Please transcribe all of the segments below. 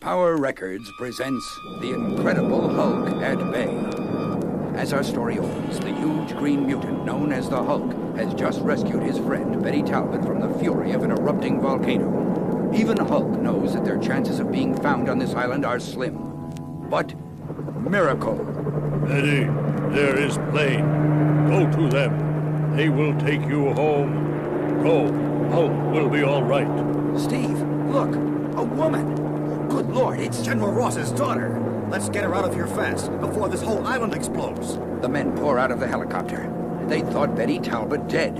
Power Records presents The Incredible Hulk at Bay. As our story opens, the huge green mutant known as the Hulk has just rescued his friend Betty Talbot from the fury of an erupting volcano. Even Hulk knows that their chances of being found on this island are slim. But miracle. Betty, there is plane. Go to them. They will take you home. Go. Hulk will be all right. Steve, look, a woman. Good Lord, it's General Ross's daughter. Let's get her out of here fast, before this whole island explodes. The men pour out of the helicopter. They thought Betty Talbot dead.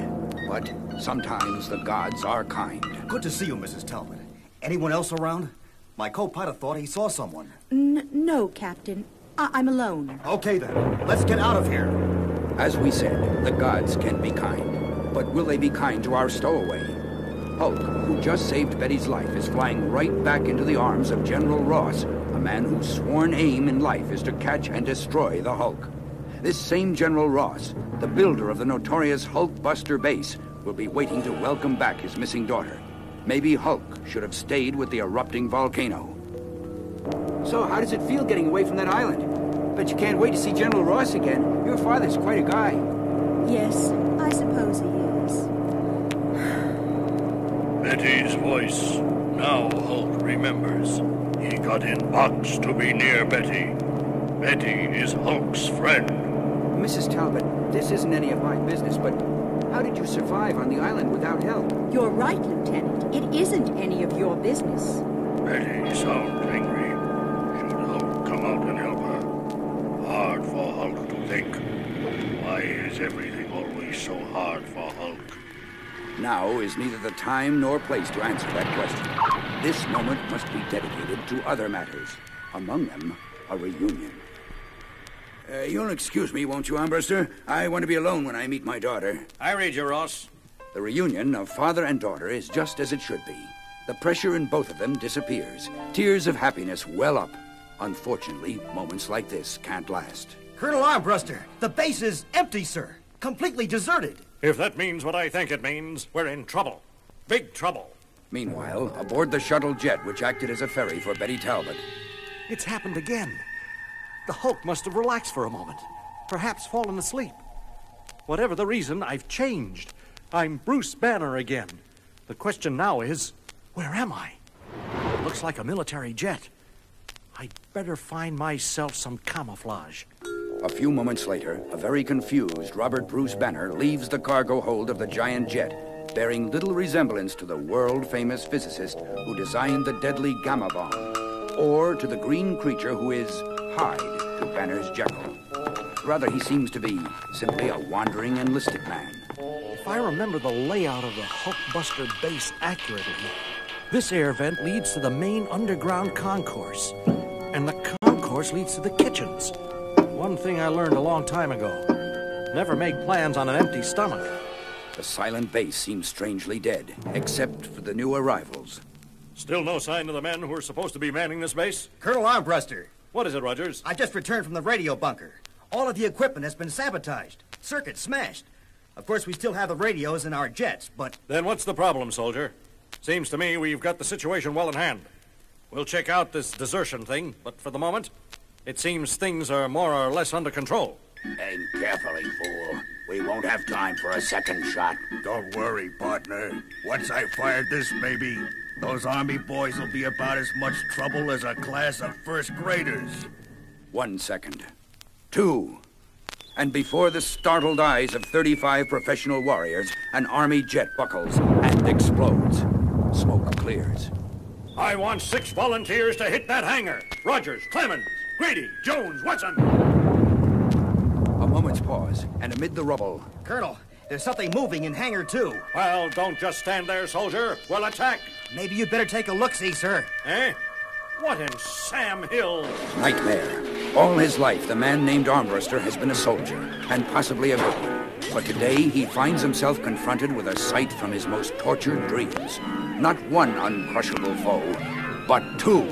But sometimes the gods are kind. Good to see you, Mrs. Talbot. Anyone else around? My co-pilot thought he saw someone. N- no, Captain. I- I'm alone. Okay, then. Let's get out of here. As we said, the gods can be kind. But will they be kind to our stowaway? Hulk, who just saved Betty's life, is flying right back into the arms of General Ross, a man whose sworn aim in life is to catch and destroy the Hulk. This same General Ross, the builder of the notorious Hulkbuster base, will be waiting to welcome back his missing daughter. Maybe Hulk should have stayed with the erupting volcano. So, how does it feel getting away from that island? Bet you can't wait to see General Ross again. Your father's quite a guy. Yes, I suppose he is. Betty's voice. Now Hulk remembers. He got in box to be near Betty. Betty is Hulk's friend. Mrs. Talbot, this isn't any of my business, but how did you survive on the island without help? You're right, Lieutenant. It isn't any of your business. Betty sounds angry. Should Hulk come out and help her? Hard for Hulk to think. Why is everything always so hard for Hulk? Now is neither the time nor place to answer that question. This moment must be dedicated to other matters, among them a reunion. Uh, you'll excuse me, won't you, Armbruster? I want to be alone when I meet my daughter. I read you, Ross. The reunion of father and daughter is just as it should be. The pressure in both of them disappears. Tears of happiness well up. Unfortunately, moments like this can't last. Colonel Armbruster, the base is empty, sir. Completely deserted. If that means what I think it means, we're in trouble. Big trouble. Meanwhile, aboard the shuttle jet which acted as a ferry for Betty Talbot, It's happened again. The Hulk must have relaxed for a moment, perhaps fallen asleep. Whatever the reason, I've changed. I'm Bruce Banner again. The question now is where am I? It looks like a military jet. I'd better find myself some camouflage. A few moments later, a very confused Robert Bruce Banner leaves the cargo hold of the giant jet, bearing little resemblance to the world famous physicist who designed the deadly gamma bomb, or to the green creature who is Hyde to Banner's Jekyll. Rather, he seems to be simply a wandering enlisted man. If I remember the layout of the Hulkbuster base accurately, this air vent leads to the main underground concourse, and the concourse leads to the kitchens. One thing I learned a long time ago never make plans on an empty stomach. The silent base seems strangely dead, except for the new arrivals. Still no sign of the men who are supposed to be manning this base? Colonel Armbruster, What is it, Rogers? I just returned from the radio bunker. All of the equipment has been sabotaged, circuits smashed. Of course, we still have the radios in our jets, but Then what's the problem, soldier? Seems to me we've got the situation well in hand. We'll check out this desertion thing, but for the moment, it seems things are more or less under control. Aim carefully, fool. We won't have time for a second shot. Don't worry, partner. Once I fire this baby, those army boys will be about as much trouble as a class of first graders. One second. Two. And before the startled eyes of 35 professional warriors, an army jet buckles and explodes. Smoke clears. I want six volunteers to hit that hangar. Rogers, Clemens, Grady, Jones, Watson. A moment's pause, and amid the rubble, Colonel, there's something moving in Hangar 2. Well, don't just stand there, soldier. We'll attack. Maybe you'd better take a look-see, sir. Eh? What in Sam Hill? nightmare. All his life, the man named Armbruster has been a soldier, and possibly a good one. But today, he finds himself confronted with a sight from his most tortured dreams. Not one uncrushable foe, but two.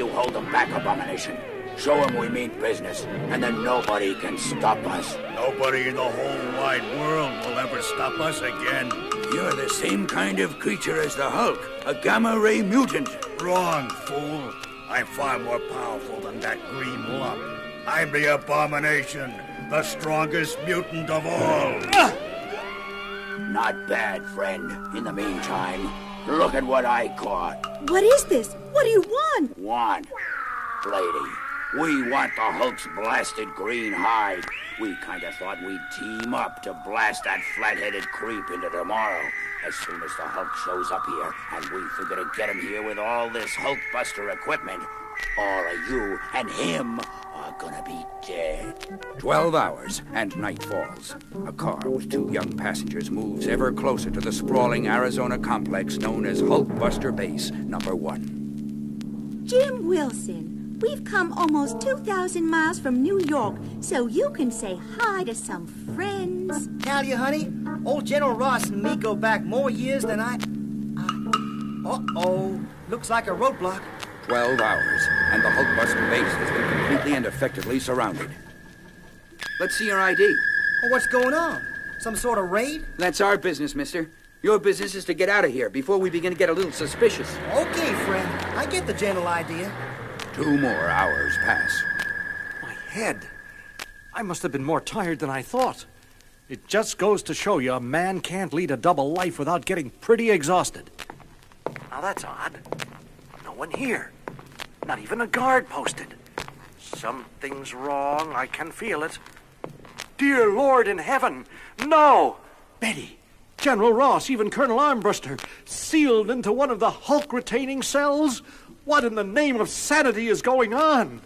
You hold them back, Abomination. Show them we mean business, and then nobody can stop us. Nobody in the whole wide world will ever stop us again. You're the same kind of creature as the Hulk, a gamma ray mutant. Wrong, fool. I'm far more powerful than that green lump. I'm the abomination, the strongest mutant of all. Not bad, friend. In the meantime, look at what I caught. What is this? What do you want? Want? Lady, we want the Hulk's blasted green hide. We kinda thought we'd team up to blast that flat-headed creep into tomorrow. As soon as the Hulk shows up here, and we figure to get him here with all this Hulkbuster equipment, all of you and him gonna be dead. Twelve hours, and night falls. A car with two young passengers moves ever closer to the sprawling Arizona complex known as Hulkbuster Base Number One. Jim Wilson, we've come almost 2,000 miles from New York so you can say hi to some friends. Talia, honey, old General Ross and me go back more years than I. Uh oh. Looks like a roadblock. Twelve hours, and the Hulkbuster base has been completely and effectively surrounded. Let's see your ID. Well, what's going on? Some sort of raid? That's our business, mister. Your business is to get out of here before we begin to get a little suspicious. Okay, friend. I get the general idea. Two more hours pass. My head. I must have been more tired than I thought. It just goes to show you a man can't lead a double life without getting pretty exhausted. Now that's odd. No one here. Not even a guard posted. Something's wrong. I can feel it. Dear Lord in heaven, no! Betty, General Ross, even Colonel Armbruster, sealed into one of the Hulk retaining cells? What in the name of sanity is going on?